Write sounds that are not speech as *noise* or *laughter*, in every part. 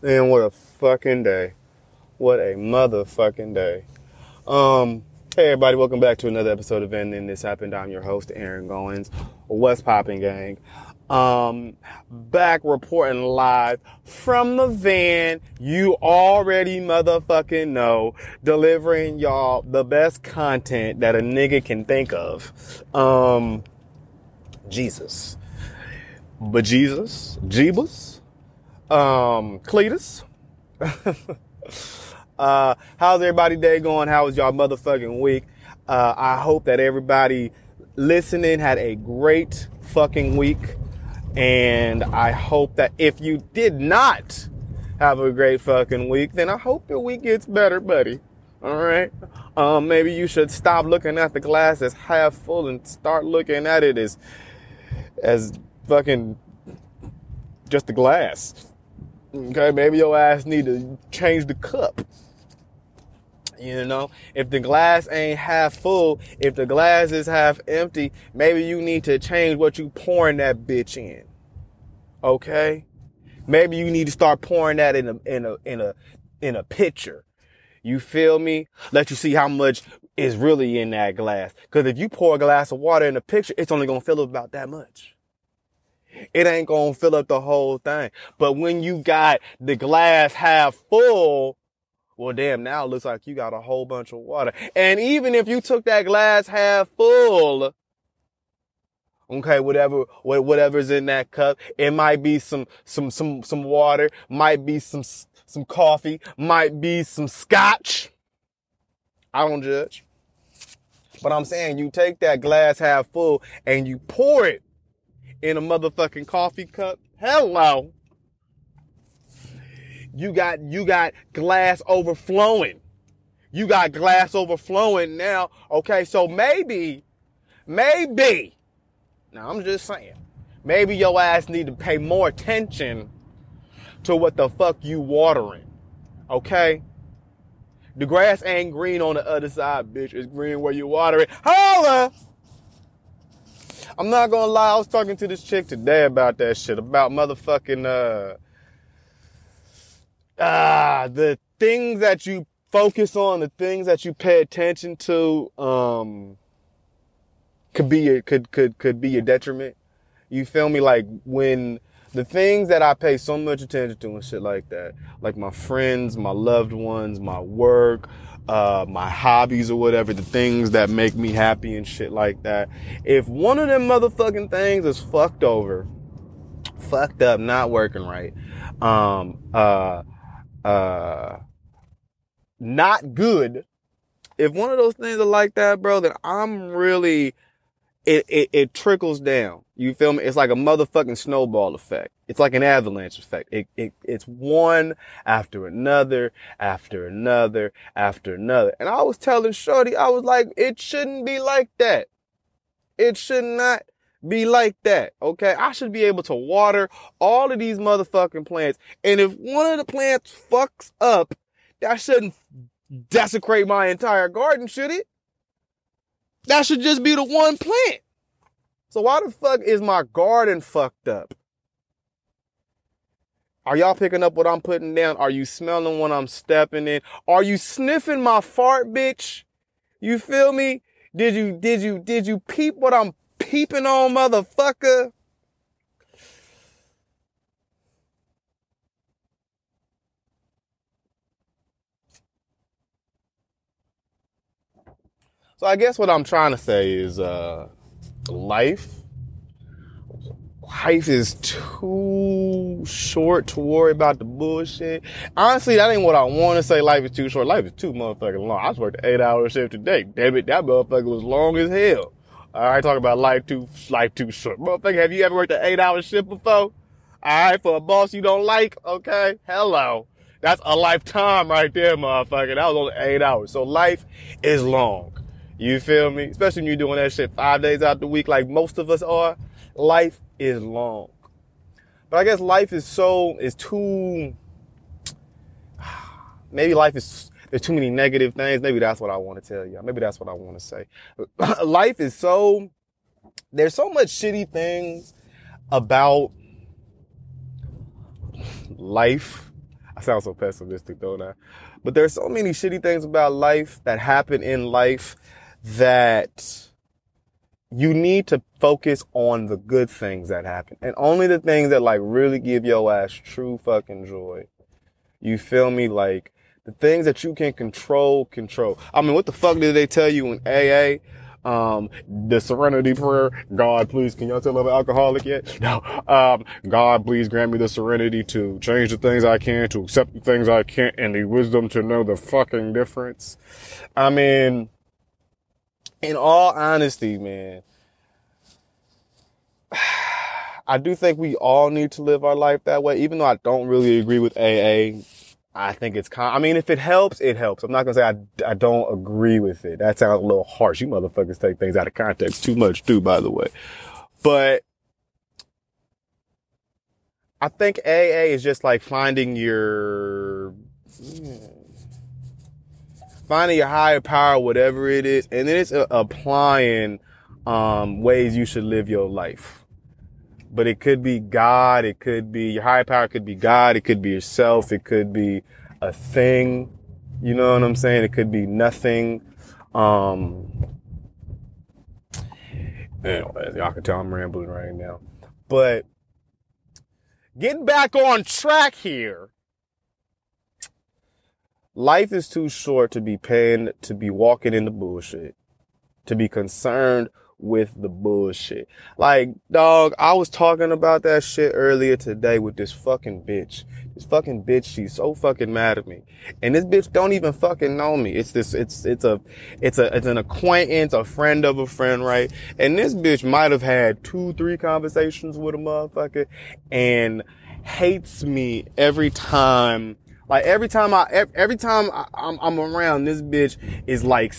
Man, what a fucking day. What a motherfucking day. Um, hey everybody, welcome back to another episode of And Then This Happened. I'm your host, Aaron Goins, What's Popping Gang. Um, back reporting live from the van. You already motherfucking know, delivering y'all the best content that a nigga can think of. Um, Jesus. But Jesus, Jeebus, um, Cletus. *laughs* uh, how's everybody day going? How was y'all motherfucking week? Uh, I hope that everybody listening had a great fucking week. And I hope that if you did not have a great fucking week, then I hope your week gets better, buddy. All right. Um, maybe you should stop looking at the glass as half full and start looking at it as, as fucking just the glass. Okay, maybe your ass need to change the cup. You know, if the glass ain't half full, if the glass is half empty, maybe you need to change what you pouring that bitch in. Okay? Maybe you need to start pouring that in a in a in a in a pitcher. You feel me? Let you see how much is really in that glass. Cause if you pour a glass of water in a pitcher, it's only gonna fill up about that much. It ain't gonna fill up the whole thing. But when you got the glass half full, well, damn, now it looks like you got a whole bunch of water. And even if you took that glass half full, okay, whatever, whatever's in that cup, it might be some, some, some, some water, might be some, some coffee, might be some scotch. I don't judge. But I'm saying you take that glass half full and you pour it in a motherfucking coffee cup. Hello. You got, you got glass overflowing. You got glass overflowing now. Okay. So maybe, maybe, now I'm just saying, maybe your ass need to pay more attention to what the fuck you watering. Okay. The grass ain't green on the other side, bitch. It's green where you water it. Holla! I'm not gonna lie, I was talking to this chick today about that shit, about motherfucking, uh, ah, the things that you focus on, the things that you pay attention to, um, could be your, could, could, could be your detriment. You feel me? Like when the things that I pay so much attention to and shit like that, like my friends, my loved ones, my work, uh, my hobbies or whatever, the things that make me happy and shit like that. If one of them motherfucking things is fucked over, fucked up, not working right, um, uh, uh, not good. If one of those things are like that, bro, then I'm really, it, it, it trickles down. You feel me? It's like a motherfucking snowball effect. It's like an avalanche effect. It, it, it's one after another, after another, after another. And I was telling Shorty, I was like, it shouldn't be like that. It should not be like that. Okay. I should be able to water all of these motherfucking plants. And if one of the plants fucks up, that shouldn't desecrate my entire garden, should it? That should just be the one plant. So why the fuck is my garden fucked up? Are y'all picking up what I'm putting down? Are you smelling what I'm stepping in? Are you sniffing my fart, bitch? You feel me? Did you, did you, did you peep what I'm peeping on, motherfucker? So I guess what I'm trying to say is, uh, life, life is too short to worry about the bullshit. Honestly, that ain't what I want to say. Life is too short. Life is too motherfucking long. I just worked an eight hour shift today. Damn it, that motherfucker was long as hell. All right, talk about life too, life too short. Motherfucker, have you ever worked an eight hour shift before? All right, for a boss you don't like, okay? Hello. That's a lifetime right there, motherfucker. That was only eight hours. So life is long. You feel me? Especially when you're doing that shit five days out the week like most of us are. Life is long. But I guess life is so, is too, *sighs* maybe life is, there's too many negative things. Maybe that's what I want to tell you. Maybe that's what I want to say. *clears throat* life is so, there's so much shitty things about life. I sound so pessimistic, don't I? But there's so many shitty things about life that happen in life that you need to focus on the good things that happen and only the things that like really give your ass true fucking joy. You feel me? Like the things that you can control, control. I mean, what the fuck did they tell you in AA? Um, the serenity prayer. God, please, can y'all tell I'm an alcoholic yet? No. Um, God, please grant me the serenity to change the things I can, to accept the things I can't, and the wisdom to know the fucking difference. I mean, in all honesty, man, *sighs* I do think we all need to live our life that way, even though I don't really agree with AA. I think it's kind. I mean, if it helps, it helps. I'm not gonna say I, I don't agree with it. That sounds a little harsh. You motherfuckers take things out of context too much, too. By the way, but I think AA is just like finding your finding your higher power, whatever it is, and then it's uh, applying um, ways you should live your life. But it could be God, it could be your higher power, could be God, it could be yourself, it could be a thing. You know what I'm saying? It could be nothing. Um, anyway, y'all can tell I'm rambling right now. But getting back on track here life is too short to be paying, to be walking in the bullshit, to be concerned with the bullshit. Like, dog, I was talking about that shit earlier today with this fucking bitch. This fucking bitch, she's so fucking mad at me. And this bitch don't even fucking know me. It's this, it's, it's a, it's a, it's an acquaintance, a friend of a friend, right? And this bitch might have had two, three conversations with a motherfucker and hates me every time like every time I, every time I, am I'm, I'm around, this bitch is like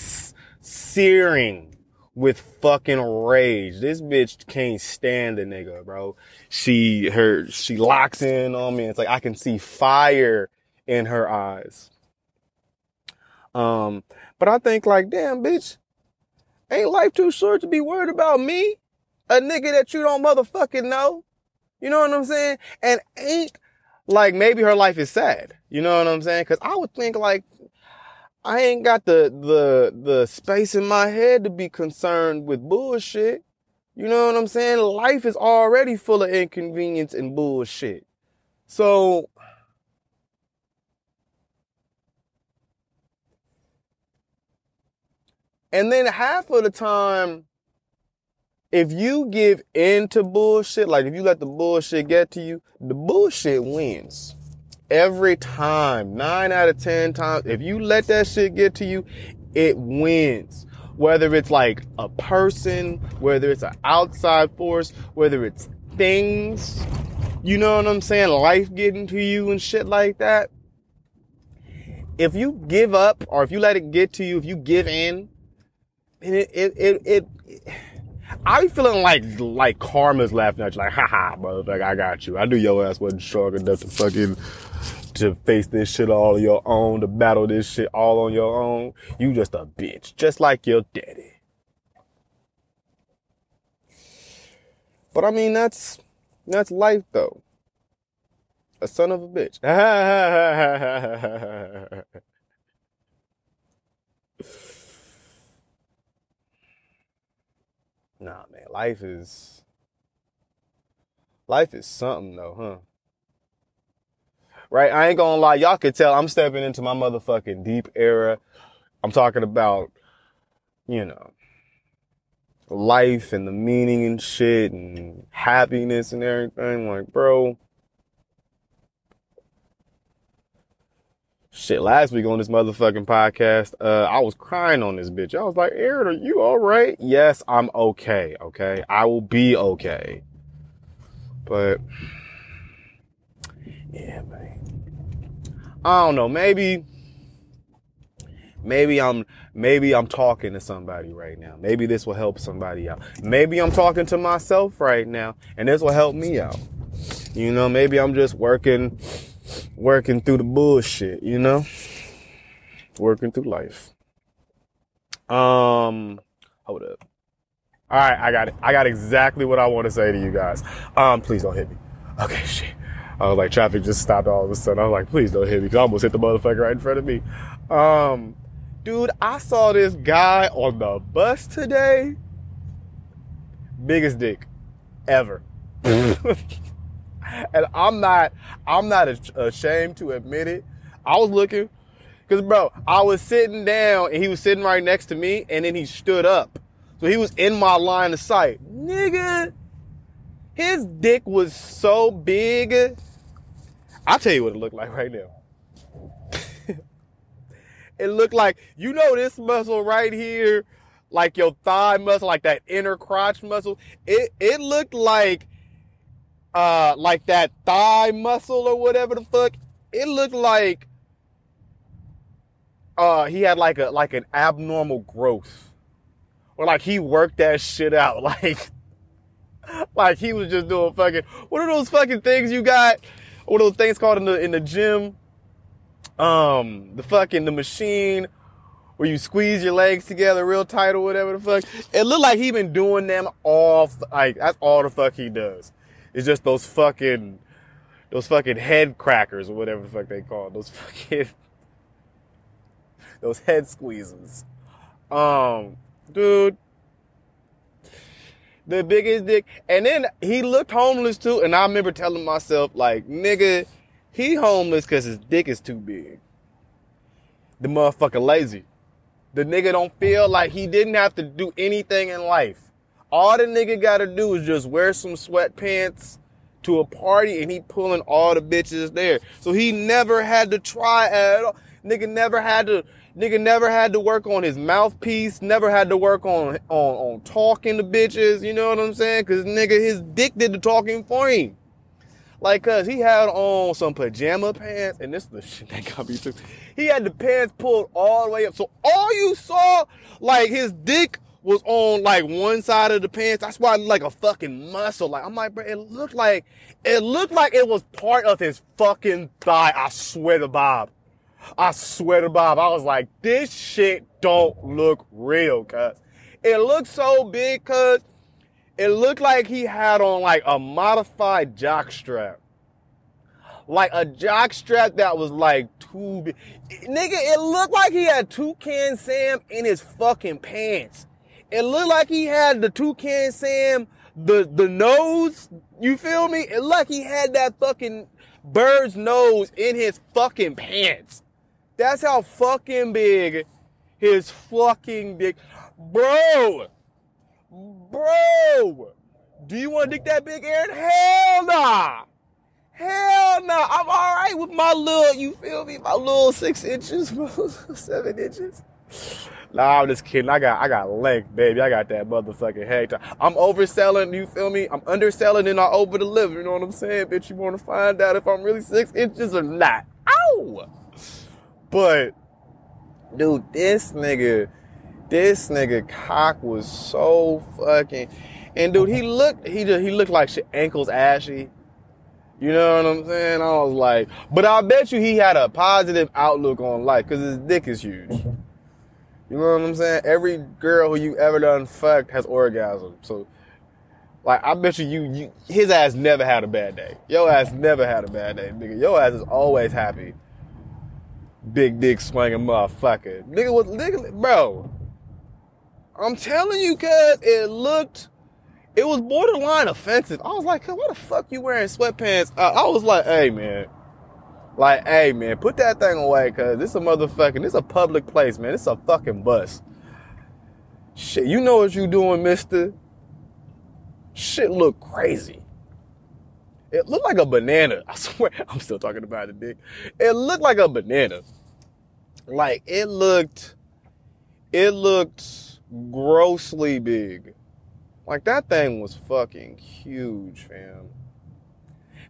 searing with fucking rage. This bitch can't stand the nigga, bro. She, her, she locks in on me. It's like I can see fire in her eyes. Um, but I think like, damn, bitch, ain't life too short to be worried about me? A nigga that you don't motherfucking know? You know what I'm saying? And ain't like maybe her life is sad. You know what I'm saying? Cause I would think like, I ain't got the, the, the space in my head to be concerned with bullshit. You know what I'm saying? Life is already full of inconvenience and bullshit. So, and then half of the time, if you give in to bullshit, like if you let the bullshit get to you, the bullshit wins. Every time, nine out of 10 times, if you let that shit get to you, it wins. Whether it's like a person, whether it's an outside force, whether it's things, you know what I'm saying? Life getting to you and shit like that. If you give up or if you let it get to you, if you give in, it, it, it, it, it I be feeling like like karma's laughing at you, like, haha, motherfucker, I got you. I knew your ass wasn't strong enough to fucking to face this shit all on your own, to battle this shit all on your own. You just a bitch, just like your daddy. But I mean, that's that's life though. A son of a bitch. *laughs* Nah, man, life is life is something though, huh? Right? I ain't gonna lie, y'all could tell I'm stepping into my motherfucking deep era. I'm talking about, you know, life and the meaning and shit and happiness and everything. Like, bro, Shit, last week on this motherfucking podcast, uh, I was crying on this bitch. I was like, Aaron, are you alright? Yes, I'm okay, okay? I will be okay. But, yeah, man. I don't know, maybe, maybe I'm, maybe I'm talking to somebody right now. Maybe this will help somebody out. Maybe I'm talking to myself right now, and this will help me out. You know, maybe I'm just working, working through the bullshit, you know? Working through life. Um, hold up. All right, I got it. I got exactly what I want to say to you guys. Um, please don't hit me. Okay, *laughs* shit. I was like, traffic just stopped all of a sudden. I was like, please don't hit me because I almost hit the motherfucker right in front of me. Um, dude, I saw this guy on the bus today. Biggest dick ever. *laughs* *laughs* and I'm not, I'm not ashamed to admit it. I was looking, cause bro, I was sitting down and he was sitting right next to me and then he stood up. So he was in my line of sight. Nigga, his dick was so big. I'll tell you what it looked like right now. *laughs* it looked like, you know, this muscle right here, like your thigh muscle, like that inner crotch muscle. It, it looked like, uh, like that thigh muscle or whatever the fuck. It looked like, uh, he had like a, like an abnormal growth. Or like he worked that shit out. *laughs* Like, like he was just doing fucking what are those fucking things you got? What are those things called in the in the gym? Um, the fucking the machine where you squeeze your legs together real tight or whatever the fuck. It looked like he been doing them all like that's all the fuck he does. It's just those fucking those fucking head crackers or whatever the fuck they call it. Those *laughs* fucking those head squeezers. Um, dude, the biggest dick. And then he looked homeless too. And I remember telling myself, like, nigga, he homeless because his dick is too big. The motherfucker lazy. The nigga don't feel like he didn't have to do anything in life. All the nigga gotta do is just wear some sweatpants to a party and he pulling all the bitches there. So he never had to try at all. Nigga never had to Nigga never had to work on his mouthpiece, never had to work on on on talking to bitches, you know what I'm saying? Cause nigga, his dick did the talking for him. Like, cause he had on some pajama pants, and this is the *laughs* shit that got me too. He had the pants pulled all the way up. So all you saw, like his dick was on like one side of the pants. That's why looked like a fucking muscle. Like I'm like, bro, it looked like it looked like it was part of his fucking thigh. I swear to Bob. I swear to Bob, I was like, this shit don't look real, cuz. It looked so big, cuz. It looked like he had on like a modified jock strap. Like a jock strap that was like too big. Nigga, it looked like he had Toucan Sam in his fucking pants. It looked like he had the Toucan Sam, the, the nose, you feel me? It looked like he had that fucking bird's nose in his fucking pants. That's how fucking big his fucking dick. Bro! Bro! Do you want to dick that big, Aaron? Hell nah! Hell nah! I'm alright with my little, you feel me? My little six inches, *laughs* seven inches. Nah, I'm just kidding. I got I got length, baby. I got that motherfucking hectare. I'm overselling, you feel me? I'm underselling and I over deliver. You know what I'm saying? Bitch, you wanna find out if I'm really six inches or not. Ow! But, dude, this nigga, this nigga cock was so fucking, and dude, he looked, he just, he looked like shit, ankles ashy. You know what I'm saying? I was like, but I bet you he had a positive outlook on life because his dick is huge. You know what I'm saying? Every girl who you ever done fucked has orgasm. So, like, I bet you, you, you, his ass never had a bad day. Your ass never had a bad day, nigga. Your ass is always happy big dick swinging motherfucker. Nigga was nigga, bro. I'm telling you, cuz it looked, it was borderline offensive. I was like, why the fuck you wearing sweatpants? Uh, I was like, hey man, like, hey man, put that thing away, cuz this a motherfucking, this a public place, man. This a fucking bus. Shit, you know what you doing, mister? Shit look crazy. It looked like a banana. *laughs* I swear, I'm still talking about the dick. It looked like a banana. Like it looked, it looked grossly big. Like that thing was fucking huge, fam.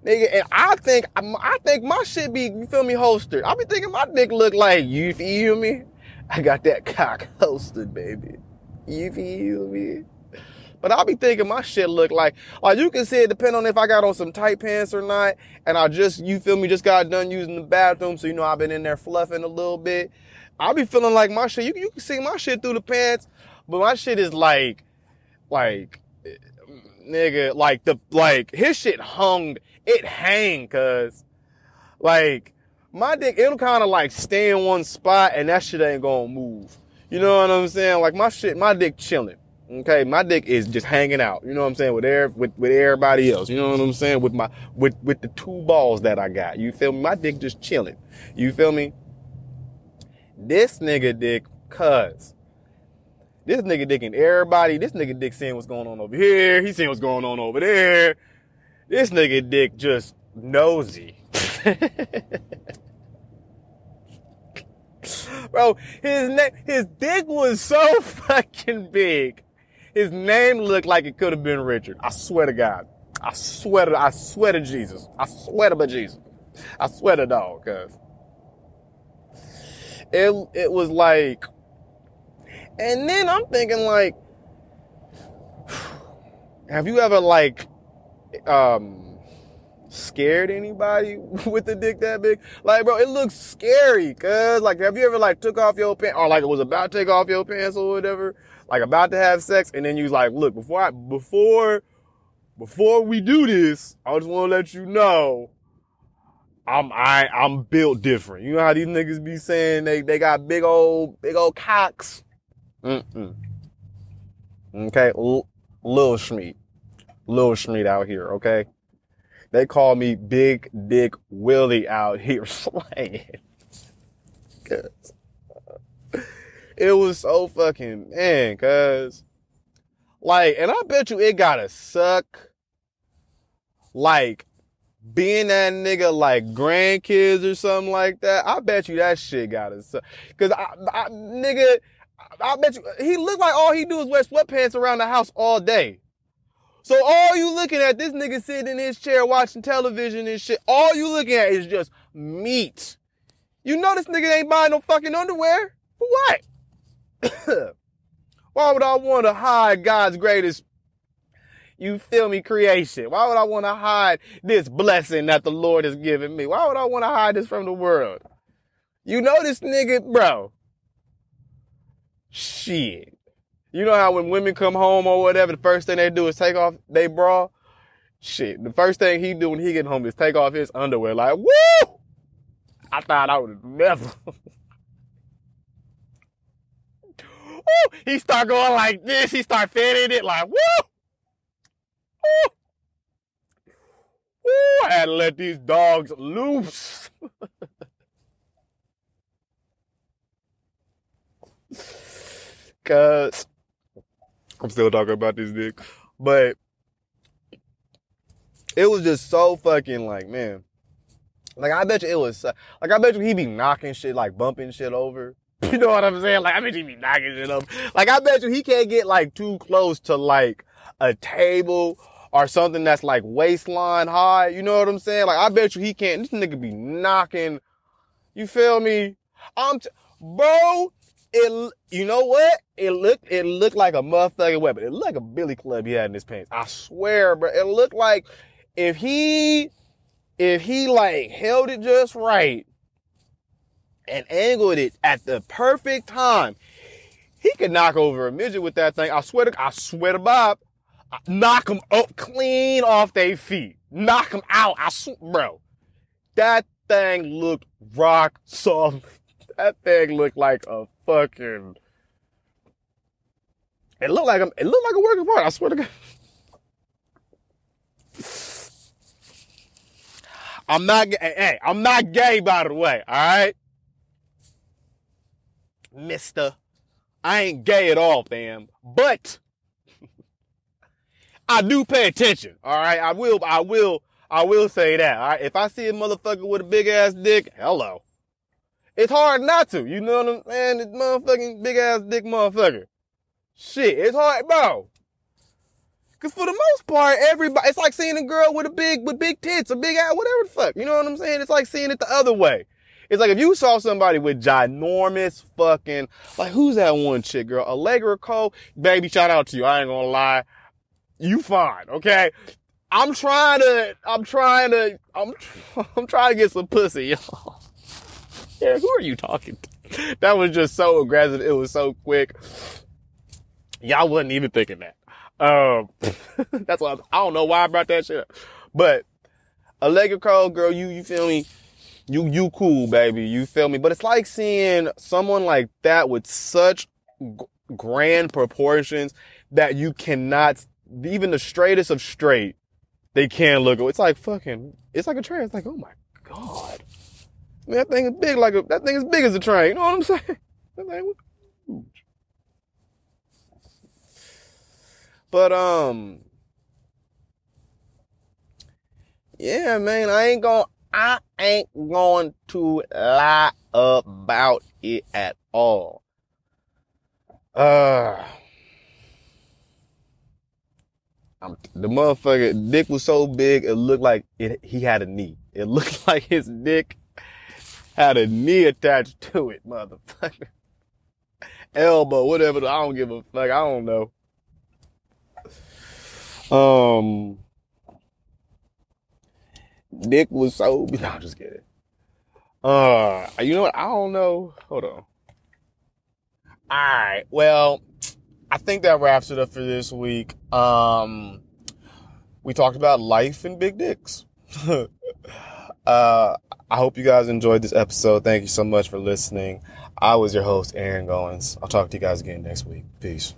Nigga, and I think I think my shit be you feel me holstered. I be thinking my dick look like you feel me. I got that cock *laughs* holstered, baby. You feel me? But I'll be thinking my shit look like, like you can see it depend on if I got on some tight pants or not. And I just, you feel me, just got done using the bathroom. So, you know, I've been in there fluffing a little bit. I'll be feeling like my shit, you, you can see my shit through the pants, but my shit is like, like, nigga, like the, like his shit hung, it hang cuz like my dick, it'll kind of like stay in one spot and that shit ain't gonna move. You know what I'm saying? Like my shit, my dick chilling. Okay, my dick is just hanging out. You know what I'm saying? With air, with with everybody else. You know what I'm saying? With my with with the two balls that I got. You feel me? My dick just chilling. You feel me? This nigga dick, cuz this nigga dick and everybody. This nigga dick seeing what's going on over here. He seeing what's going on over there. This nigga dick just nosy. *laughs* Bro, his name, his dick was so *laughs* fucking big. His name looked like it could have been Richard. I swear to God. I swear to, I swear to Jesus. I swear to Jesus. I swear to dog, cuz. It, it was like, and then I'm thinking like, have you ever like, um, scared anybody *laughs* with a dick that big? Like, bro, it looks scary, cuz. Like, have you ever like took off your pants or like was about to take off your pants or whatever? Like about to have sex and then you was like, look, before I, before, before we do this, I just want to let you know I'm I I'm built different. You know how these niggas be saying they they got big old big old cocks. Mm-mm. Okay, L- Lil Schmeat, Lil Schmeat out here. Okay, they call me Big Dick Willie out here *laughs* slaying. Cause uh, it was so fucking man, cause like, and I bet you it gotta suck. Like being that nigga like grandkids or something like that. I bet you that shit gotta suck. Cause I, I nigga, I bet you he looked like all he do is wear sweatpants around the house all day. So all you looking at, this nigga sitting in his chair watching television and shit, all you looking at is just meat. You know this nigga ain't buying no fucking underwear? For what? *coughs* Why would I want to hide God's greatest, you feel me, creation? Why would I want to hide this blessing that the Lord has given me? Why would I want to hide this from the world? You know this nigga, bro. Shit. You know how when women come home or whatever, the first thing they do is take off they bra? Shit. The first thing he do when he get home is take off his underwear. Like, woo! I thought I would never. *laughs* woo! He start going like this. He start fitting it like, woo! Woo! Woo! I had to let these dogs loose. *laughs* Cause I'm still talking about this dick. But it was just so fucking like, man. Like I bet you it was like I bet you he be knocking shit like bumping shit over. *laughs* You know what I'm saying? Like I bet you he be knocking shit over. Like I bet you he can't get like too close to like a table or something that's like waistline high. You know what I'm saying? Like I bet you he can't. This nigga be knocking. You feel me? I'm, t- bro it, you know what? It looked, it looked like a motherfucking weapon. It looked like a billy club he had in his pants. I swear, bro. It looked like if he, if he like held it just right and angled it at the perfect time, he could knock over a midget with that thing. I swear to, I swear to Bob, knock them up clean off their feet. Knock them out. I swear, bro. That thing looked rock solid. That thing looked like a fucking. It looked like a, it looked like a work of art. I swear to God. I'm not hey, I'm not gay by the way, all right? Mister. I ain't gay at all, fam. But *laughs* I do pay attention. All right. I will, I will, I will say that. All right. If I see a motherfucker with a big ass dick, hello. It's hard not to. You know what I'm saying? This motherfucking big ass dick motherfucker. Shit, it's hard, bro. Cause for the most part, everybody, it's like seeing a girl with a big, with big tits, a big ass, whatever the fuck. You know what I'm saying? It's like seeing it the other way. It's like if you saw somebody with ginormous fucking, like who's that one chick girl? Allegra Cole? Baby, shout out to you. I ain't gonna lie. You fine, okay? I'm trying to, I'm trying to, I'm, *laughs* I'm trying to get some pussy, y'all. Who are you talking to? That was just so aggressive. It was so quick. Y'all wasn't even thinking that. Um, *laughs* that's why I, I don't know why I brought that shit up, but Allegra Cole girl, you you feel me? You you cool, baby. You feel me? But it's like seeing someone like that with such g- grand proportions that you cannot even the straightest of straight they can't look. It's like fucking. It's like a train. It's like oh my god. That thing is big like a, that thing is big as a train. You know what I'm saying? *laughs* That thing was huge. But um, yeah, man, I ain't gonna, I ain't going to lie about it at all. Uh, I'm, the motherfucker dick was so big it looked like it. He had a knee. It looked *laughs* like his dick had a knee attached to it, motherfucker. Elbow, whatever. I don't give a fuck. I don't know. Um, Dick was so. *laughs* No, I'm just kidding. Uh, you know what? I don't know. Hold on. All right. Well, I think that wraps it up for this week. Um, we talked about life and big dicks. *laughs* uh, I hope you guys enjoyed this episode. Thank you so much for listening. I was your host, Aaron Goins. I'll talk to you guys again next week. Peace.